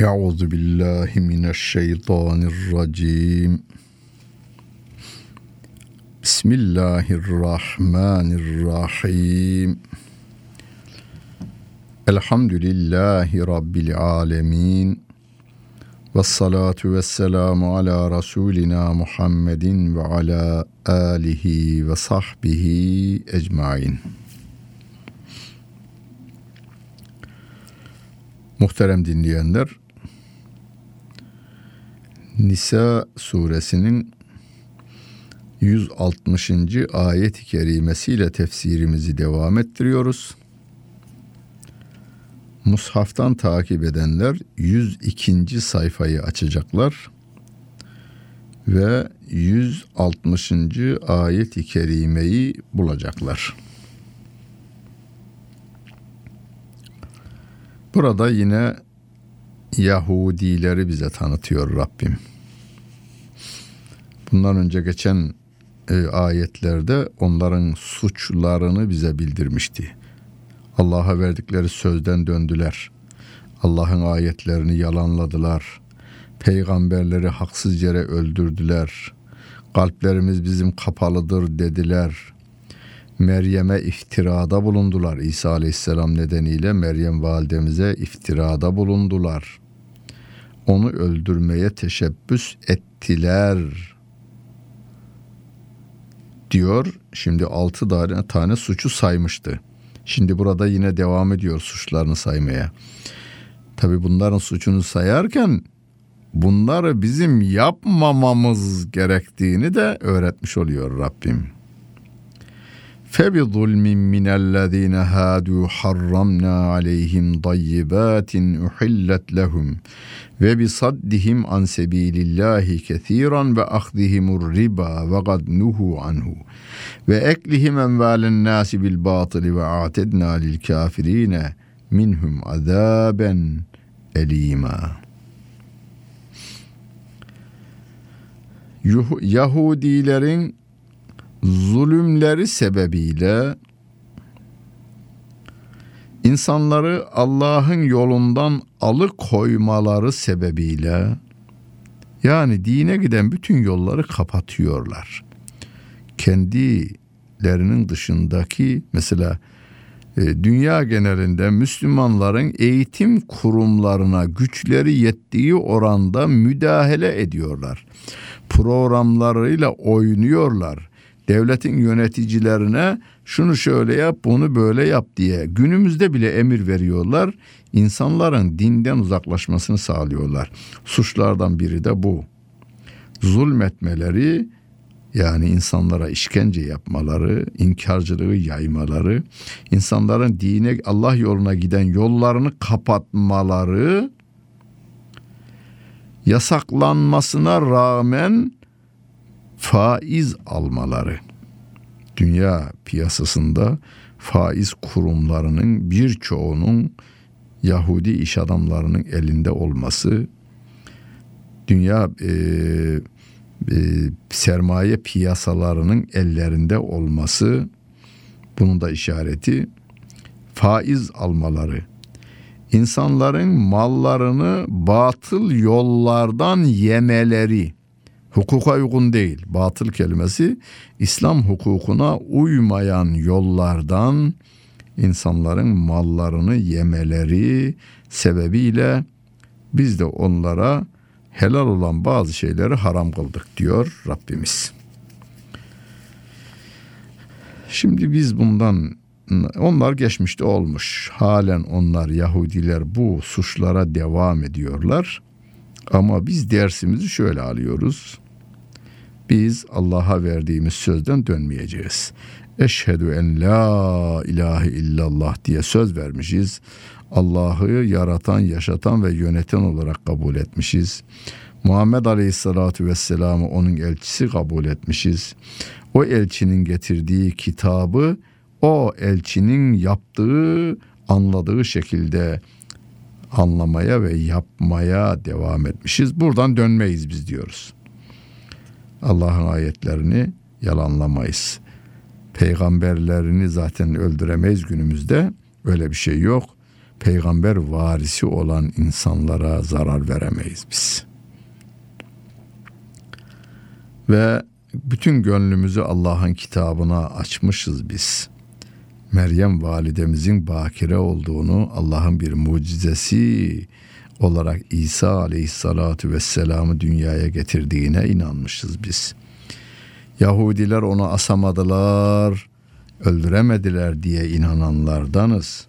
Euzu billahi mineşşeytanirracim. Bismillahirrahmanirrahim. Elhamdülillahi Rabbil alemin. Ve salatu ve selamu ala Resulina Muhammedin ve ala alihi ve sahbihi ecmain. Muhterem dinleyenler, Nisa suresinin 160. ayet-i kerimesiyle tefsirimizi devam ettiriyoruz. Mushaftan takip edenler 102. sayfayı açacaklar ve 160. ayet-i kerimeyi bulacaklar. Burada yine Yahudileri bize tanıtıyor Rabbim. Bundan önce geçen e, ayetlerde onların suçlarını bize bildirmişti. Allah'a verdikleri sözden döndüler. Allah'ın ayetlerini yalanladılar. Peygamberleri haksız yere öldürdüler. Kalplerimiz bizim kapalıdır dediler. Meryem'e iftirada bulundular. İsa Aleyhisselam nedeniyle Meryem validemize iftirada bulundular. Onu öldürmeye teşebbüs ettiler. Diyor. Şimdi altı tane, suçu saymıştı. Şimdi burada yine devam ediyor suçlarını saymaya. Tabi bunların suçunu sayarken bunları bizim yapmamamız gerektiğini de öğretmiş oluyor Rabbim. فَبِظُلْمٍ مِّنَ الَّذ۪ينَ هَادُوا حَرَّمْنَا عَلَيْهِمْ ضَيِّبَاتٍ اُحِلَّتْ لَهُمْ وَبِصَدِّهِمْ عَنْ سَب۪يلِ اللّٰهِ كَث۪يرًا وَأَخْذِهِمُ الرِّبَا وَقَدْ نُهُوا عَنْهُ وَاَكْلِهِمْ اَنْوَالَ النَّاسِ بِالْبَاطِلِ وَاَعْتَدْنَا لِلْكَافِر۪ينَ مِنْهُمْ عَذَابًا اَل۪يمًا Yahudilerin zulümleri sebebiyle insanları Allah'ın yolundan alıkoymaları sebebiyle yani dine giden bütün yolları kapatıyorlar. Kendilerinin dışındaki mesela e, dünya genelinde Müslümanların eğitim kurumlarına güçleri yettiği oranda müdahale ediyorlar. Programlarıyla oynuyorlar devletin yöneticilerine şunu şöyle yap, bunu böyle yap diye günümüzde bile emir veriyorlar. İnsanların dinden uzaklaşmasını sağlıyorlar. Suçlardan biri de bu. Zulmetmeleri yani insanlara işkence yapmaları, inkarcılığı yaymaları, insanların dine Allah yoluna giden yollarını kapatmaları yasaklanmasına rağmen faiz almaları. Dünya piyasasında faiz kurumlarının birçoğunun Yahudi iş adamlarının elinde olması, dünya e, e, sermaye piyasalarının ellerinde olması, bunun da işareti faiz almaları, insanların mallarını batıl yollardan yemeleri, hukuka uygun değil. Batıl kelimesi İslam hukukuna uymayan yollardan insanların mallarını yemeleri sebebiyle biz de onlara helal olan bazı şeyleri haram kıldık diyor Rabbimiz. Şimdi biz bundan onlar geçmişte olmuş. Halen onlar Yahudiler bu suçlara devam ediyorlar. Ama biz dersimizi şöyle alıyoruz. Biz Allah'a verdiğimiz sözden dönmeyeceğiz. Eşhedü en la ilahe illallah diye söz vermişiz. Allah'ı yaratan, yaşatan ve yöneten olarak kabul etmişiz. Muhammed Aleyhisselatü Vesselam'ı onun elçisi kabul etmişiz. O elçinin getirdiği kitabı o elçinin yaptığı, anladığı şekilde anlamaya ve yapmaya devam etmişiz. Buradan dönmeyiz biz diyoruz. Allah'ın ayetlerini yalanlamayız. Peygamberlerini zaten öldüremeyiz günümüzde. Öyle bir şey yok. peygamber varisi olan insanlara zarar veremeyiz biz. Ve bütün gönlümüzü Allah'ın kitabına açmışız biz. Meryem validemizin bakire olduğunu Allah'ın bir mucizesi olarak İsa aleyhissalatu vesselam'ı dünyaya getirdiğine inanmışız biz. Yahudiler onu asamadılar, öldüremediler diye inananlardanız.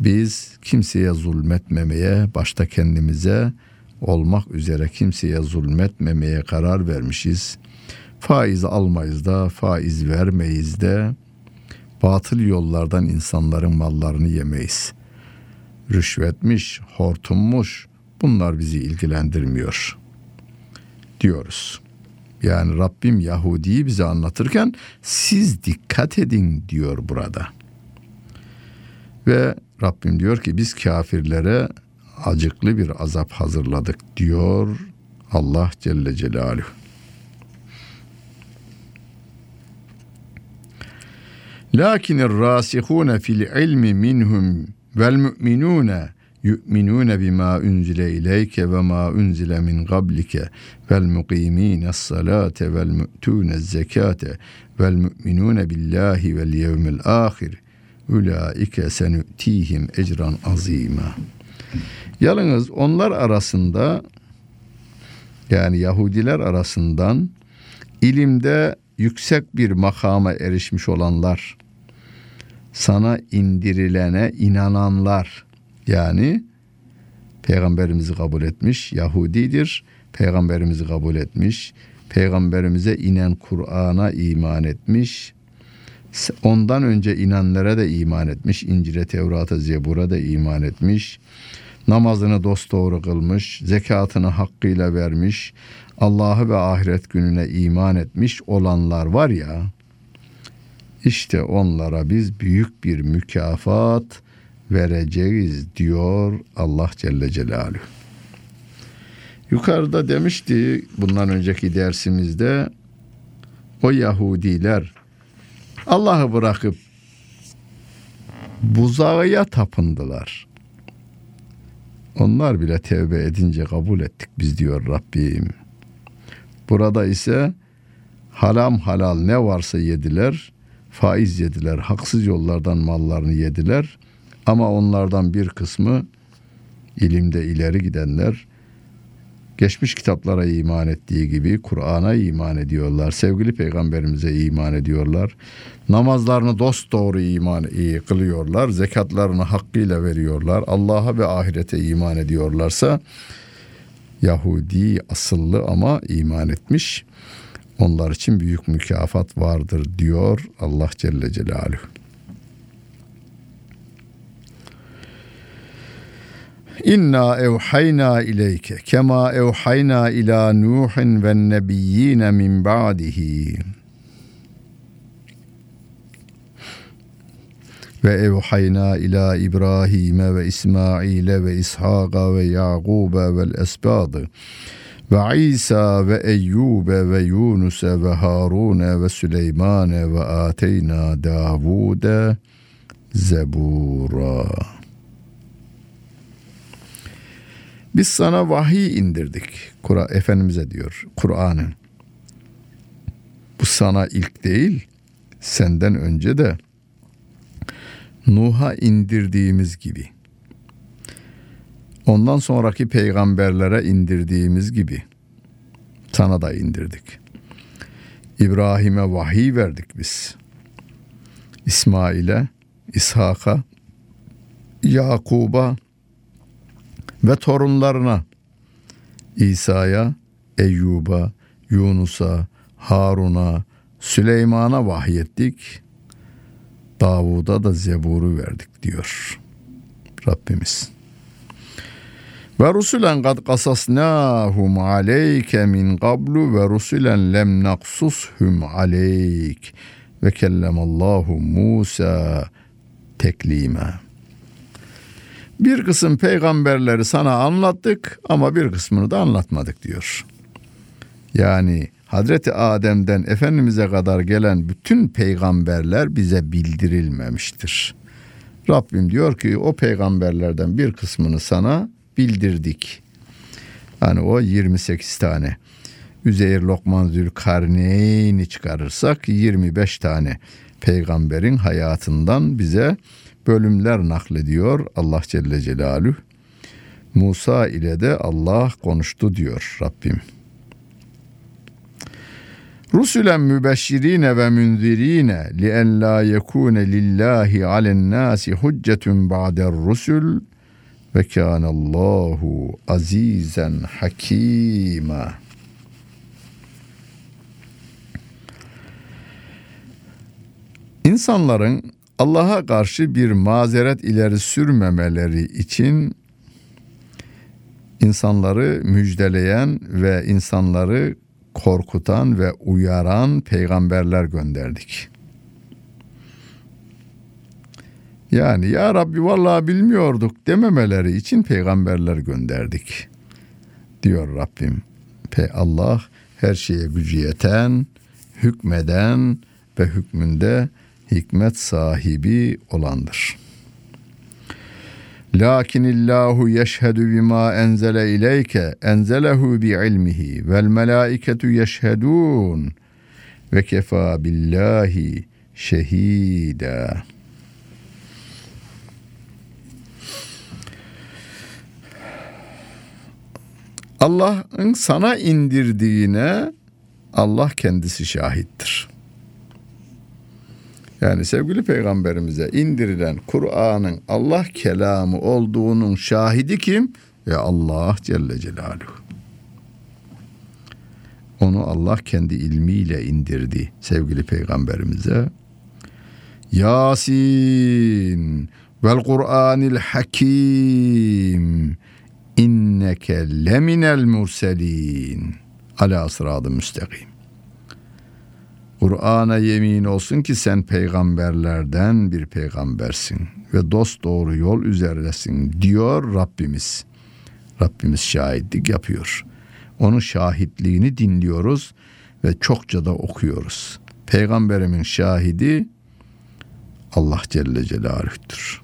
Biz kimseye zulmetmemeye, başta kendimize olmak üzere kimseye zulmetmemeye karar vermişiz. Faiz almayız da, faiz vermeyiz de, batıl yollardan insanların mallarını yemeyiz. Rüşvetmiş, hortummuş, bunlar bizi ilgilendirmiyor diyoruz. Yani Rabbim Yahudi'yi bize anlatırken siz dikkat edin diyor burada. Ve Rabbim diyor ki biz kafirlere acıklı bir azap hazırladık diyor Allah Celle Celaluhu. Lakin rasihune fil ilmi minhum vel mu'minune yu'minune bima unzile ileyke ve ma unzile min qablike vel muqimine salate vel mu'tune zekate vel mu'minune billahi vel yevmil ahir ulaike senü'tihim ecran azima. Yalnız onlar arasında yani Yahudiler arasından ilimde yüksek bir makama erişmiş olanlar, sana indirilene inananlar yani peygamberimizi kabul etmiş Yahudidir. Peygamberimizi kabul etmiş. Peygamberimize inen Kur'an'a iman etmiş. Ondan önce inanlara da iman etmiş. İncil'e, Tevrat'a, Zebur'a da iman etmiş. Namazını dosdoğru kılmış. Zekatını hakkıyla vermiş. Allah'ı ve ahiret gününe iman etmiş olanlar var ya. İşte onlara biz büyük bir mükafat vereceğiz diyor Allah Celle Celaluhu. Yukarıda demişti bundan önceki dersimizde o Yahudiler Allah'ı bırakıp buzağıya tapındılar. Onlar bile tevbe edince kabul ettik biz diyor Rabbim. Burada ise halam halal ne varsa yediler, faiz yediler, haksız yollardan mallarını yediler. Ama onlardan bir kısmı ilimde ileri gidenler geçmiş kitaplara iman ettiği gibi Kur'an'a iman ediyorlar. Sevgili peygamberimize iman ediyorlar. Namazlarını dost doğru iman iyi kılıyorlar. Zekatlarını hakkıyla veriyorlar. Allah'a ve ahirete iman ediyorlarsa Yahudi asıllı ama iman etmiş. Onlar için büyük mükafat vardır diyor Allah Celle Celaluhu. İnna evhayna ileyke kema evhayna ila Nuhin ve nebiyyine min ba'dihi. Ve evhayna ila İbrahim ve İsmail ve İshaka ve Yaqub ve esbadı ve İsa ve Eyyub ve Yunus ve Harun ve Süleyman ve ateyna Davud'e zebura. Biz sana vahiy indirdik. Kur'an Efendimiz'e diyor Kur'an'ın. Bu sana ilk değil, senden önce de Nuh'a indirdiğimiz gibi. Ondan sonraki peygamberlere indirdiğimiz gibi sana da indirdik. İbrahim'e vahiy verdik biz. İsmail'e, İshak'a, Yakub'a ve torunlarına İsa'ya, Eyyub'a, Yunus'a, Harun'a, Süleyman'a vahyettik. Davud'a da Zebur'u verdik diyor Rabbimiz. Ve rusulen kad kasasnahum aleyke min qablu ve rusulen lem naksushum aleyk ve kellemallahu Musa teklime. Bir kısım peygamberleri sana anlattık ama bir kısmını da anlatmadık diyor. Yani Hazreti Adem'den Efendimiz'e kadar gelen bütün peygamberler bize bildirilmemiştir. Rabbim diyor ki o peygamberlerden bir kısmını sana bildirdik. Hani o 28 tane. Üzeyir Lokman Zülkarneyn'i çıkarırsak 25 tane peygamberin hayatından bize bölümler naklediyor Allah Celle Celaluhu. Musa ile de Allah konuştu diyor Rabbim. Rusulen mübeşşirine ve münzirine li en la yekune lillahi alen nasi huccetun ba'der rusul ve kânallahu azizen hakîmâ. İnsanların Allah'a karşı bir mazeret ileri sürmemeleri için insanları müjdeleyen ve insanları korkutan ve uyaran peygamberler gönderdik. Yani ya Rabbi vallahi bilmiyorduk dememeleri için peygamberler gönderdik. Diyor Rabbim. Pe Allah her şeye gücü yeten, hükmeden ve hükmünde hikmet sahibi olandır. Lakinillahu yeşhedü bima enzele ileyke enzelehu bi ilmihi vel melaiketu yeşhedun ve kefa billahi şehida. Allah'ın sana indirdiğine Allah kendisi şahittir. Yani sevgili peygamberimize indirilen Kur'an'ın Allah kelamı olduğunun şahidi kim? Ya Allah Celle Celaluhu. Onu Allah kendi ilmiyle indirdi sevgili peygamberimize. Yasin vel Kur'anil Hakim inneke leminel murselin ala sıradı müstakim. Kur'an'a yemin olsun ki sen peygamberlerden bir peygambersin ve dost doğru yol üzerindesin diyor Rabbimiz. Rabbimiz şahitlik yapıyor. Onun şahitliğini dinliyoruz ve çokça da okuyoruz. Peygamberimin şahidi Allah Celle Celaluh'tür.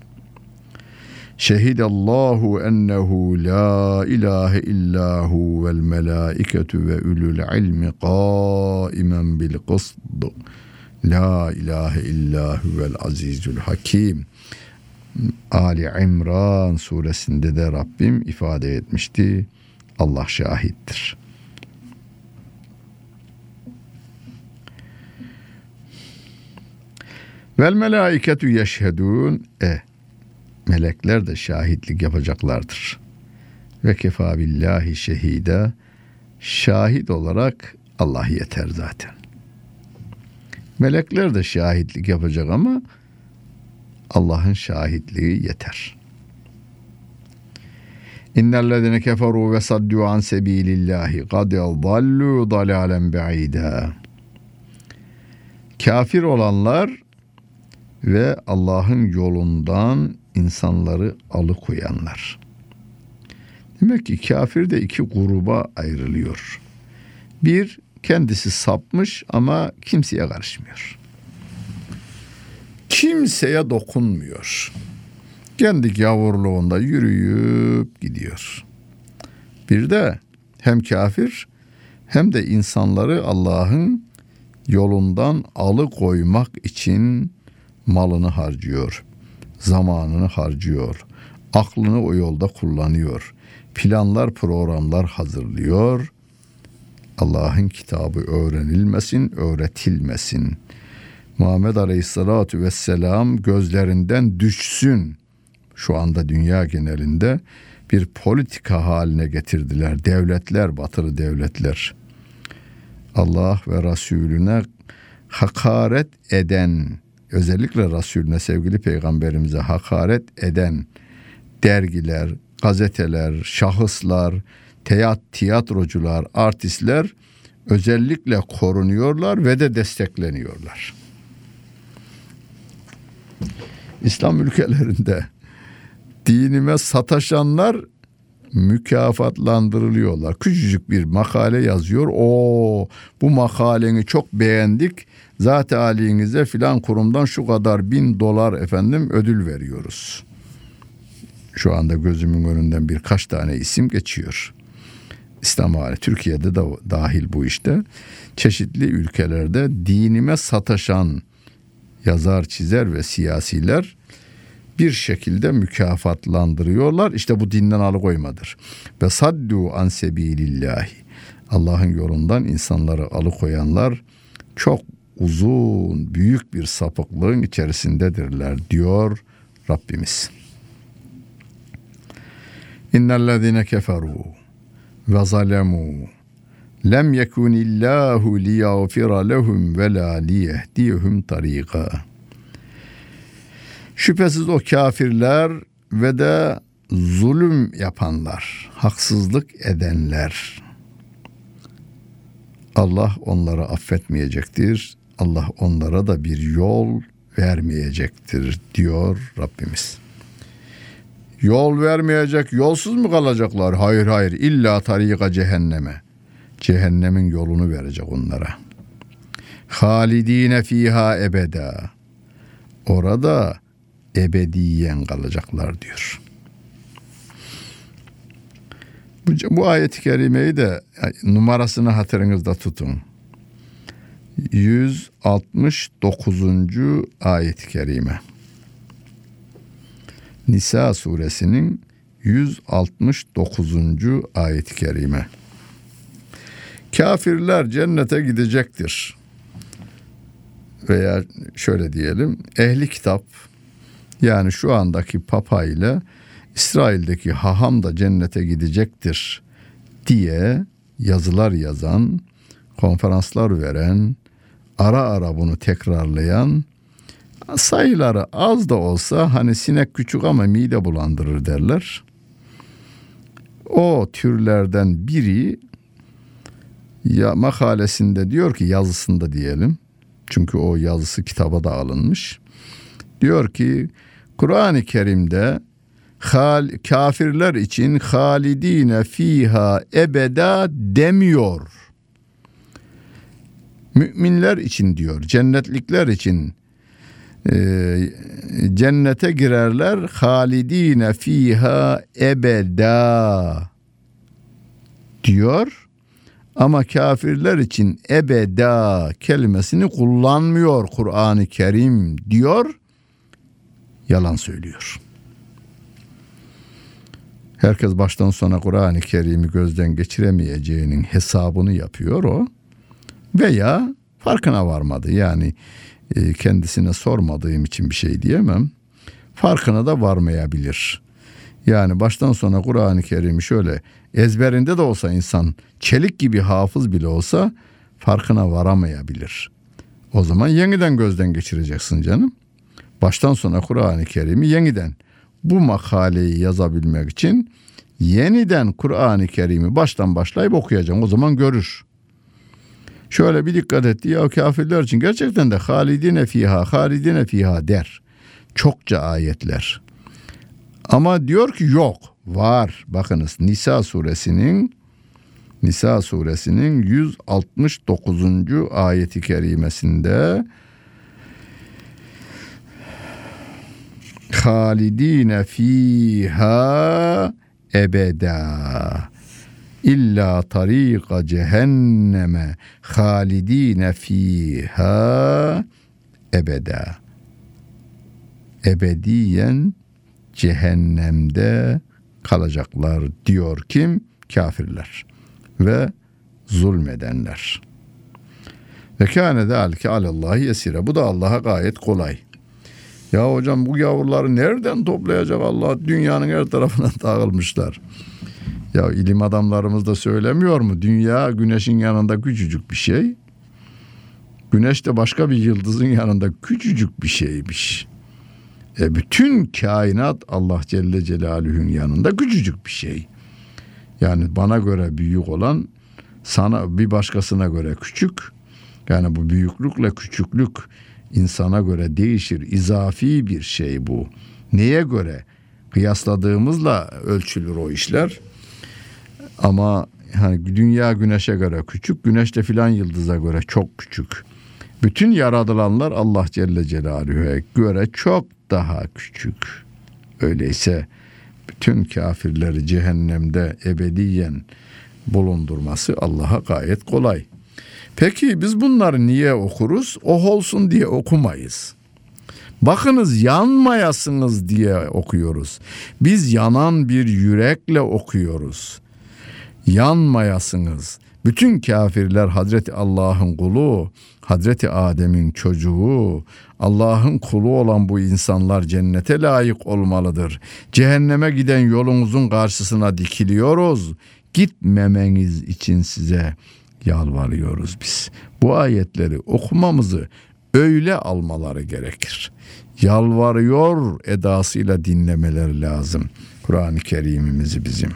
Şehidallahu ennehu la ilahe illahu vel melaiketu ve ulul ilmi qaimen bil qısd. La ilahe illahu vel azizul hakim. Ali İmran suresinde de Rabbim ifade etmişti. Allah şahittir. Vel melaiketu yeşhedun. E, melekler de şahitlik yapacaklardır. Ve kefa billahi şehide şahit olarak Allah yeter zaten. Melekler de şahitlik yapacak ama Allah'ın şahitliği yeter. İnnellezine keferu ve saddu an sebilillahi kad dallu dalalen ba'ida. Kafir olanlar ve Allah'ın yolundan insanları alıkoyanlar. Demek ki kafir de iki gruba ayrılıyor. Bir kendisi sapmış ama kimseye karışmıyor. Kimseye dokunmuyor. Kendi gavurluğunda yürüyüp gidiyor. Bir de hem kafir hem de insanları Allah'ın yolundan alıkoymak için malını harcıyor zamanını harcıyor. Aklını o yolda kullanıyor. Planlar, programlar hazırlıyor. Allah'ın kitabı öğrenilmesin, öğretilmesin. Muhammed Aleyhisselatü Vesselam gözlerinden düşsün. Şu anda dünya genelinde bir politika haline getirdiler. Devletler, batılı devletler. Allah ve Resulüne hakaret eden özellikle Resulüne sevgili peygamberimize hakaret eden dergiler, gazeteler, şahıslar, teyat, tiyatrocular, artistler özellikle korunuyorlar ve de destekleniyorlar. İslam ülkelerinde dinime sataşanlar mükafatlandırılıyorlar. Küçücük bir makale yazıyor. O bu makaleni çok beğendik. Zat halinize filan kurumdan şu kadar bin dolar efendim ödül veriyoruz. Şu anda gözümün önünden birkaç tane isim geçiyor. İslam alemi Türkiye'de de dahil bu işte. Çeşitli ülkelerde dinime sataşan yazar, çizer ve siyasiler bir şekilde mükafatlandırıyorlar. İşte bu dinden alıkoymadır. Ve saddu an sebilillahi. Allah'ın yolundan insanları alıkoyanlar çok uzun, büyük bir sapıklığın içerisindedirler diyor Rabbimiz. İnnellezine keferu ve zalemu lem yekunillahu liyagfira lehum ve la liyehdihum tariqa. Şüphesiz o kafirler ve de zulüm yapanlar, haksızlık edenler Allah onları affetmeyecektir. Allah onlara da bir yol vermeyecektir diyor Rabbimiz. Yol vermeyecek, yolsuz mu kalacaklar? Hayır hayır, illa tarika cehenneme. Cehennemin yolunu verecek onlara. Halidine fiha ebeda. Orada ebediyen kalacaklar diyor. Bu, bu ayet-i kerimeyi de numarasını hatırınızda tutun. 169. ayet-i kerime. Nisa suresinin 169. ayet-i kerime. Kafirler cennete gidecektir. Veya şöyle diyelim, ehli kitap yani şu andaki papa ile İsrail'deki haham da cennete gidecektir diye yazılar yazan, konferanslar veren, ara ara bunu tekrarlayan sayıları az da olsa hani sinek küçük ama mide bulandırır derler. O türlerden biri ya makalesinde diyor ki yazısında diyelim. Çünkü o yazısı kitaba da alınmış. Diyor ki Kur'an-ı Kerim'de hal, kafirler için halidine fiha ebeda demiyor. Müminler için diyor, cennetlikler için e, cennete girerler halidine fiha ebeda diyor. Ama kafirler için ebeda kelimesini kullanmıyor Kur'an-ı Kerim diyor. Yalan söylüyor. Herkes baştan sona Kur'an-ı Kerim'i gözden geçiremeyeceğinin hesabını yapıyor o. Veya farkına varmadı. Yani e, kendisine sormadığım için bir şey diyemem. Farkına da varmayabilir. Yani baştan sona Kur'an-ı Kerim'i şöyle ezberinde de olsa insan çelik gibi hafız bile olsa farkına varamayabilir. O zaman yeniden gözden geçireceksin canım. Baştan sona Kur'an-ı Kerim'i yeniden bu makaleyi yazabilmek için yeniden Kur'an-ı Kerim'i baştan başlayıp okuyacağım. O zaman görür. Şöyle bir dikkat etti ya kafirler için gerçekten de halidine fiha, halidine fiha der. Çokça ayetler. Ama diyor ki yok, var. Bakınız Nisa suresinin Nisa suresinin 169. ayeti kerimesinde halidine fiha ebeda illa tariqa cehenneme halidine fiha ebeda ebediyen cehennemde kalacaklar diyor kim? Kafirler ve zulmedenler. Ve kâne zâlike alallahi yesire. Bu da Allah'a gayet kolay. Ya hocam bu yavruları nereden toplayacak Allah? Dünyanın her tarafına dağılmışlar. Ya ilim adamlarımız da söylemiyor mu? Dünya güneşin yanında küçücük bir şey. Güneş de başka bir yıldızın yanında küçücük bir şeymiş. E bütün kainat Allah Celle Celaluhu'nun yanında küçücük bir şey. Yani bana göre büyük olan sana bir başkasına göre küçük. Yani bu büyüklükle küçüklük insana göre değişir. İzafi bir şey bu. Neye göre? Kıyasladığımızla ölçülür o işler. Ama hani dünya güneşe göre küçük, güneş de filan yıldıza göre çok küçük. Bütün yaratılanlar Allah Celle Celaluhu'ya göre çok daha küçük. Öyleyse bütün kafirleri cehennemde ebediyen bulundurması Allah'a gayet kolay. Peki biz bunları niye okuruz? Oh olsun diye okumayız. Bakınız yanmayasınız diye okuyoruz. Biz yanan bir yürekle okuyoruz. Yanmayasınız. Bütün kafirler Hazreti Allah'ın kulu, Hazreti Adem'in çocuğu, Allah'ın kulu olan bu insanlar cennete layık olmalıdır. Cehenneme giden yolunuzun karşısına dikiliyoruz. Gitmemeniz için size yalvarıyoruz biz. Bu ayetleri okumamızı öyle almaları gerekir. Yalvarıyor edasıyla dinlemeleri lazım. Kur'an-ı Kerim'imizi bizim.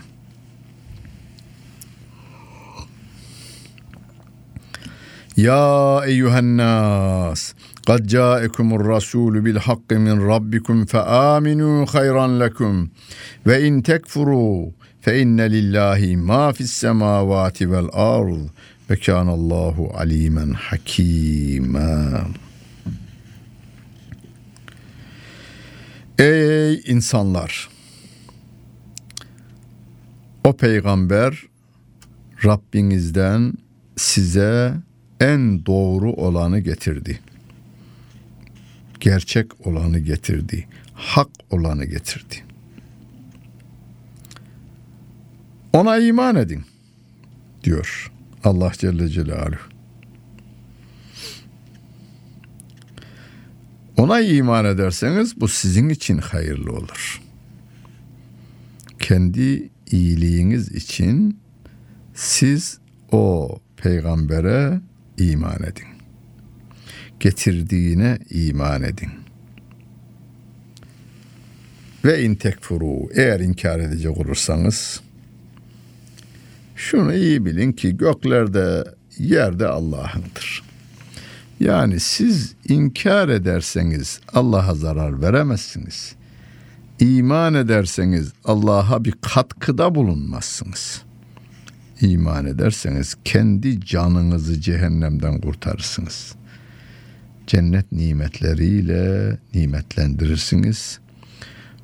Ya eyyühen nas kad caekumur rasulü bil hakkı min rabbikum fe aminu hayran lekum ve in tekfuru fe inne lillahi ma fis semavati vel. Ey insanlar! O peygamber Rabbinizden size en doğru olanı getirdi. Gerçek olanı getirdi. Hak olanı getirdi. Ona iman edin diyor Allah Celle Celaluhu. Ona iman ederseniz bu sizin için hayırlı olur. Kendi iyiliğiniz için siz o peygambere iman edin. Getirdiğine iman edin. Ve in tekfuru eğer inkar edecek olursanız şunu iyi bilin ki göklerde yerde Allah'ındır. Yani siz inkar ederseniz Allah'a zarar veremezsiniz. İman ederseniz Allah'a bir katkıda bulunmazsınız. İman ederseniz kendi canınızı cehennemden kurtarırsınız. Cennet nimetleriyle nimetlendirirsiniz.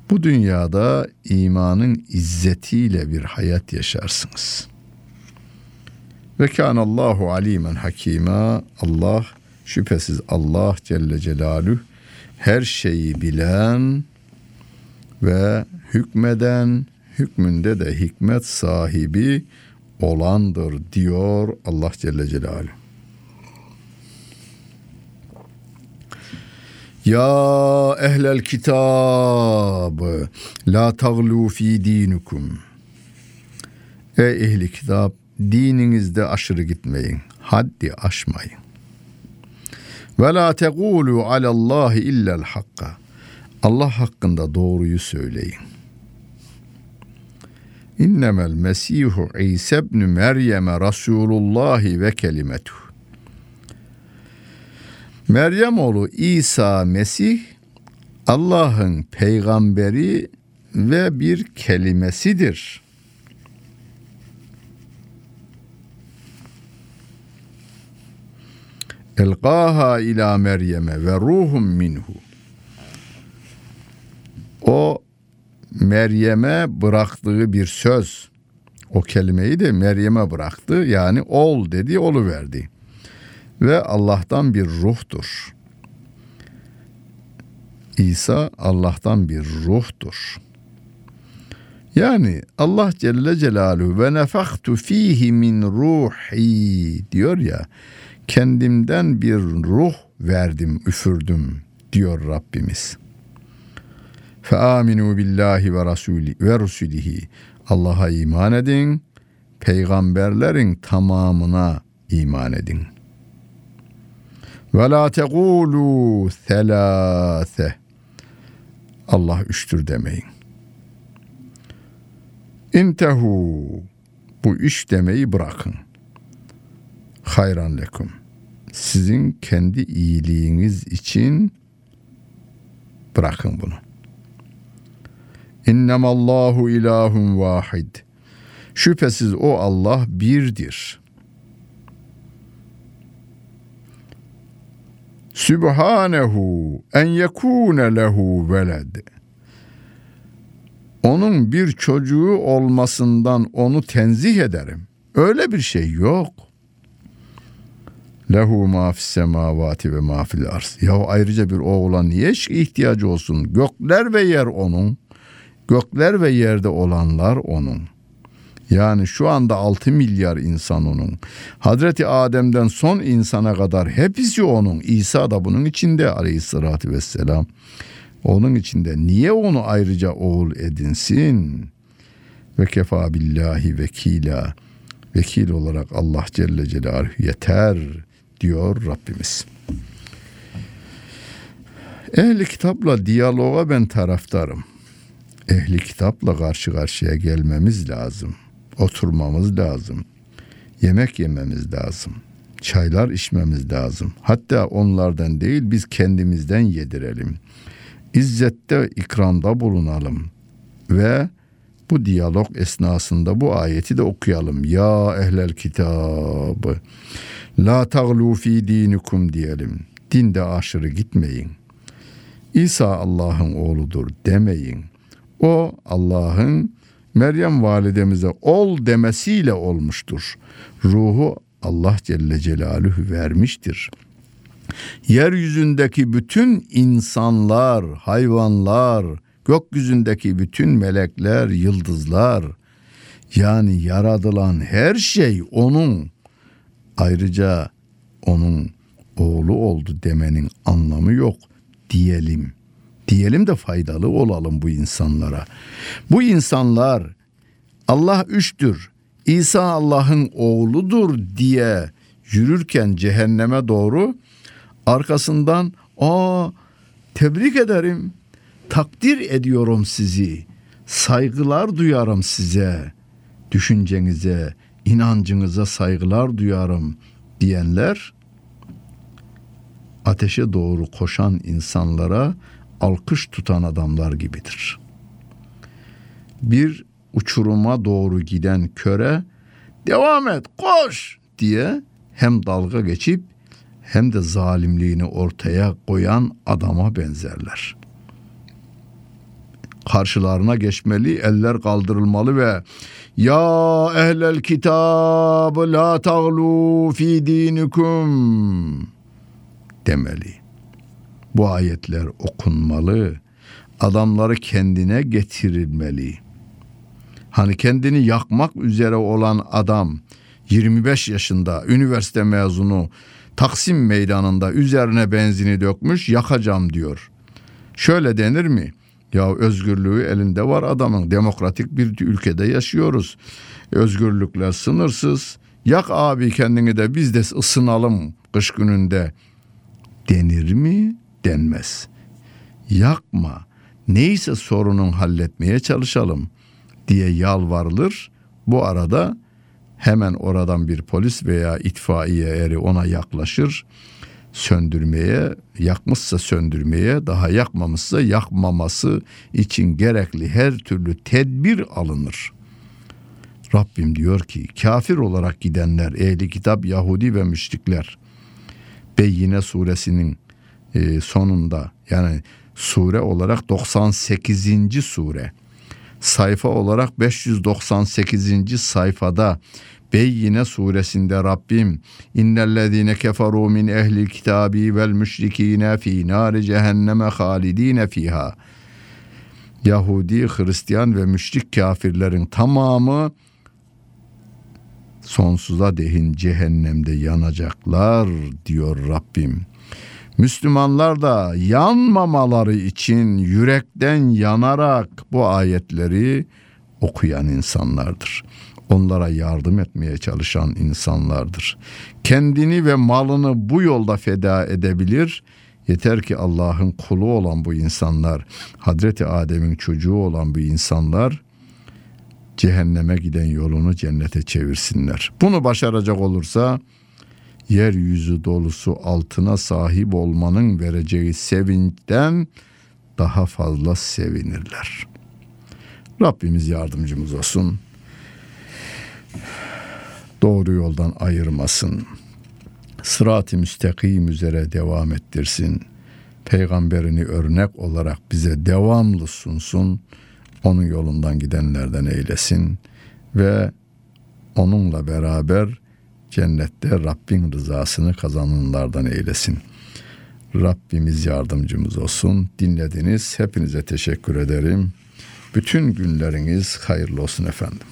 Bu dünyada imanın izzetiyle bir hayat yaşarsınız. Ve Allahu alimen hakima. Allah Şüphesiz Allah Celle Celaluhu her şeyi bilen ve hükmeden, hükmünde de hikmet sahibi olandır diyor Allah Celle Celaluhu. Ya ehlel kitab la taglu fi dinikum. Ey ehli kitap dininizde aşırı gitmeyin. Haddi aşmayın. Ve la tegulu alallahi illel hakka. Allah hakkında doğruyu söyleyin. İnnemel Mesihu İsa ibn Meryem'e Resulullahi ve kelimetu. Meryem oğlu İsa Mesih Allah'ın peygamberi ve bir kelimesidir. Elqaha ila Meryem'e ve ruhum minhu. O Meryem'e bıraktığı bir söz. O kelimeyi de Meryem'e bıraktı. Yani ol dedi, olu verdi. Ve Allah'tan bir ruhtur. İsa Allah'tan bir ruhtur. Yani Allah Celle Celaluhu ve nefaktu fihi min ruhi diyor ya kendimden bir ruh verdim, üfürdüm diyor Rabbimiz. Fe aminu billahi ve rasuli ve rusulihi. Allah'a iman edin, peygamberlerin tamamına iman edin. Ve la tegulu thelâse. Allah üçtür demeyin. İntehu bu üç demeyi bırakın. Hayran lekum sizin kendi iyiliğiniz için bırakın bunu. İnnemallahu ilahun vahid. Şüphesiz o Allah birdir. Sübhanehu en yekune lehu veled. Onun bir çocuğu olmasından onu tenzih ederim. Öyle bir şey yok. Lehu ma fis semavati ve ma fil arz. Ya ayrıca bir oğula niye ihtiyacı olsun? Gökler ve yer onun. Gökler ve yerde olanlar onun. Yani şu anda 6 milyar insan onun. Hazreti Adem'den son insana kadar hepsi onun. İsa da bunun içinde aleyhissalatü vesselam. Onun içinde niye onu ayrıca oğul edinsin? Ve kefa billahi vekila. Vekil olarak Allah Celle Celaluhu yeter diyor Rabbimiz. Ehli kitapla diyaloğa ben taraftarım. Ehli kitapla karşı karşıya gelmemiz lazım. Oturmamız lazım. Yemek yememiz lazım. Çaylar içmemiz lazım. Hatta onlardan değil biz kendimizden yedirelim. İzzette ikramda bulunalım. Ve bu diyalog esnasında bu ayeti de okuyalım. Ya ehlel kitabı la taglu fi dinikum diyelim. Dinde aşırı gitmeyin. İsa Allah'ın oğludur demeyin. O Allah'ın Meryem validemize ol demesiyle olmuştur. Ruhu Allah Celle Celaluhu vermiştir. Yeryüzündeki bütün insanlar, hayvanlar, gökyüzündeki bütün melekler, yıldızlar, yani yaratılan her şey onun. Ayrıca onun oğlu oldu demenin anlamı yok diyelim. Diyelim de faydalı olalım bu insanlara. Bu insanlar Allah üçtür, İsa Allah'ın oğludur diye yürürken cehenneme doğru arkasından aa tebrik ederim, takdir ediyorum sizi, saygılar duyarım size, düşüncenize, inancınıza saygılar duyarım diyenler ateşe doğru koşan insanlara alkış tutan adamlar gibidir. Bir uçuruma doğru giden köre devam et koş diye hem dalga geçip hem de zalimliğini ortaya koyan adama benzerler. Karşılarına geçmeli, eller kaldırılmalı ve ya ehlel kitab la taglu fi dinikum demeli. Bu ayetler okunmalı. Adamları kendine getirilmeli. Hani kendini yakmak üzere olan adam 25 yaşında üniversite mezunu Taksim meydanında üzerine benzini dökmüş yakacağım diyor. Şöyle denir mi? Ya özgürlüğü elinde var adamın. Demokratik bir ülkede yaşıyoruz. Özgürlükler sınırsız. Yak abi kendini de biz de ısınalım kış gününde denir mi? Denmez. Yakma. Neyse sorunun halletmeye çalışalım diye yalvarılır. Bu arada hemen oradan bir polis veya itfaiye eri ona yaklaşır. Söndürmeye, yakmışsa söndürmeye, daha yakmamışsa yakmaması için gerekli her türlü tedbir alınır. Rabbim diyor ki kafir olarak gidenler ehli kitap Yahudi ve müşrikler Beyyine suresinin e, sonunda yani sure olarak 98. sure sayfa olarak 598. sayfada Beyyine suresinde Rabbim innellezine keferu min ehlil kitabi vel müşrikine fi nari cehenneme halidine fiha Yahudi, Hristiyan ve müşrik kafirlerin tamamı sonsuza dehin cehennemde yanacaklar diyor Rabbim. Müslümanlar da yanmamaları için yürekten yanarak bu ayetleri okuyan insanlardır. Onlara yardım etmeye çalışan insanlardır. Kendini ve malını bu yolda feda edebilir. Yeter ki Allah'ın kulu olan bu insanlar, Hazreti Adem'in çocuğu olan bu insanlar cehenneme giden yolunu cennete çevirsinler. Bunu başaracak olursa yeryüzü dolusu altına sahip olmanın vereceği sevinçten daha fazla sevinirler. Rabbimiz yardımcımız olsun. doğru yoldan ayırmasın. Sırat-ı müstakim üzere devam ettirsin. Peygamberini örnek olarak bize devamlı sunsun. Onun yolundan gidenlerden eylesin ve onunla beraber cennette Rabbin rızasını kazananlardan eylesin. Rabbimiz yardımcımız olsun. Dinlediniz. Hepinize teşekkür ederim. Bütün günleriniz hayırlı olsun efendim.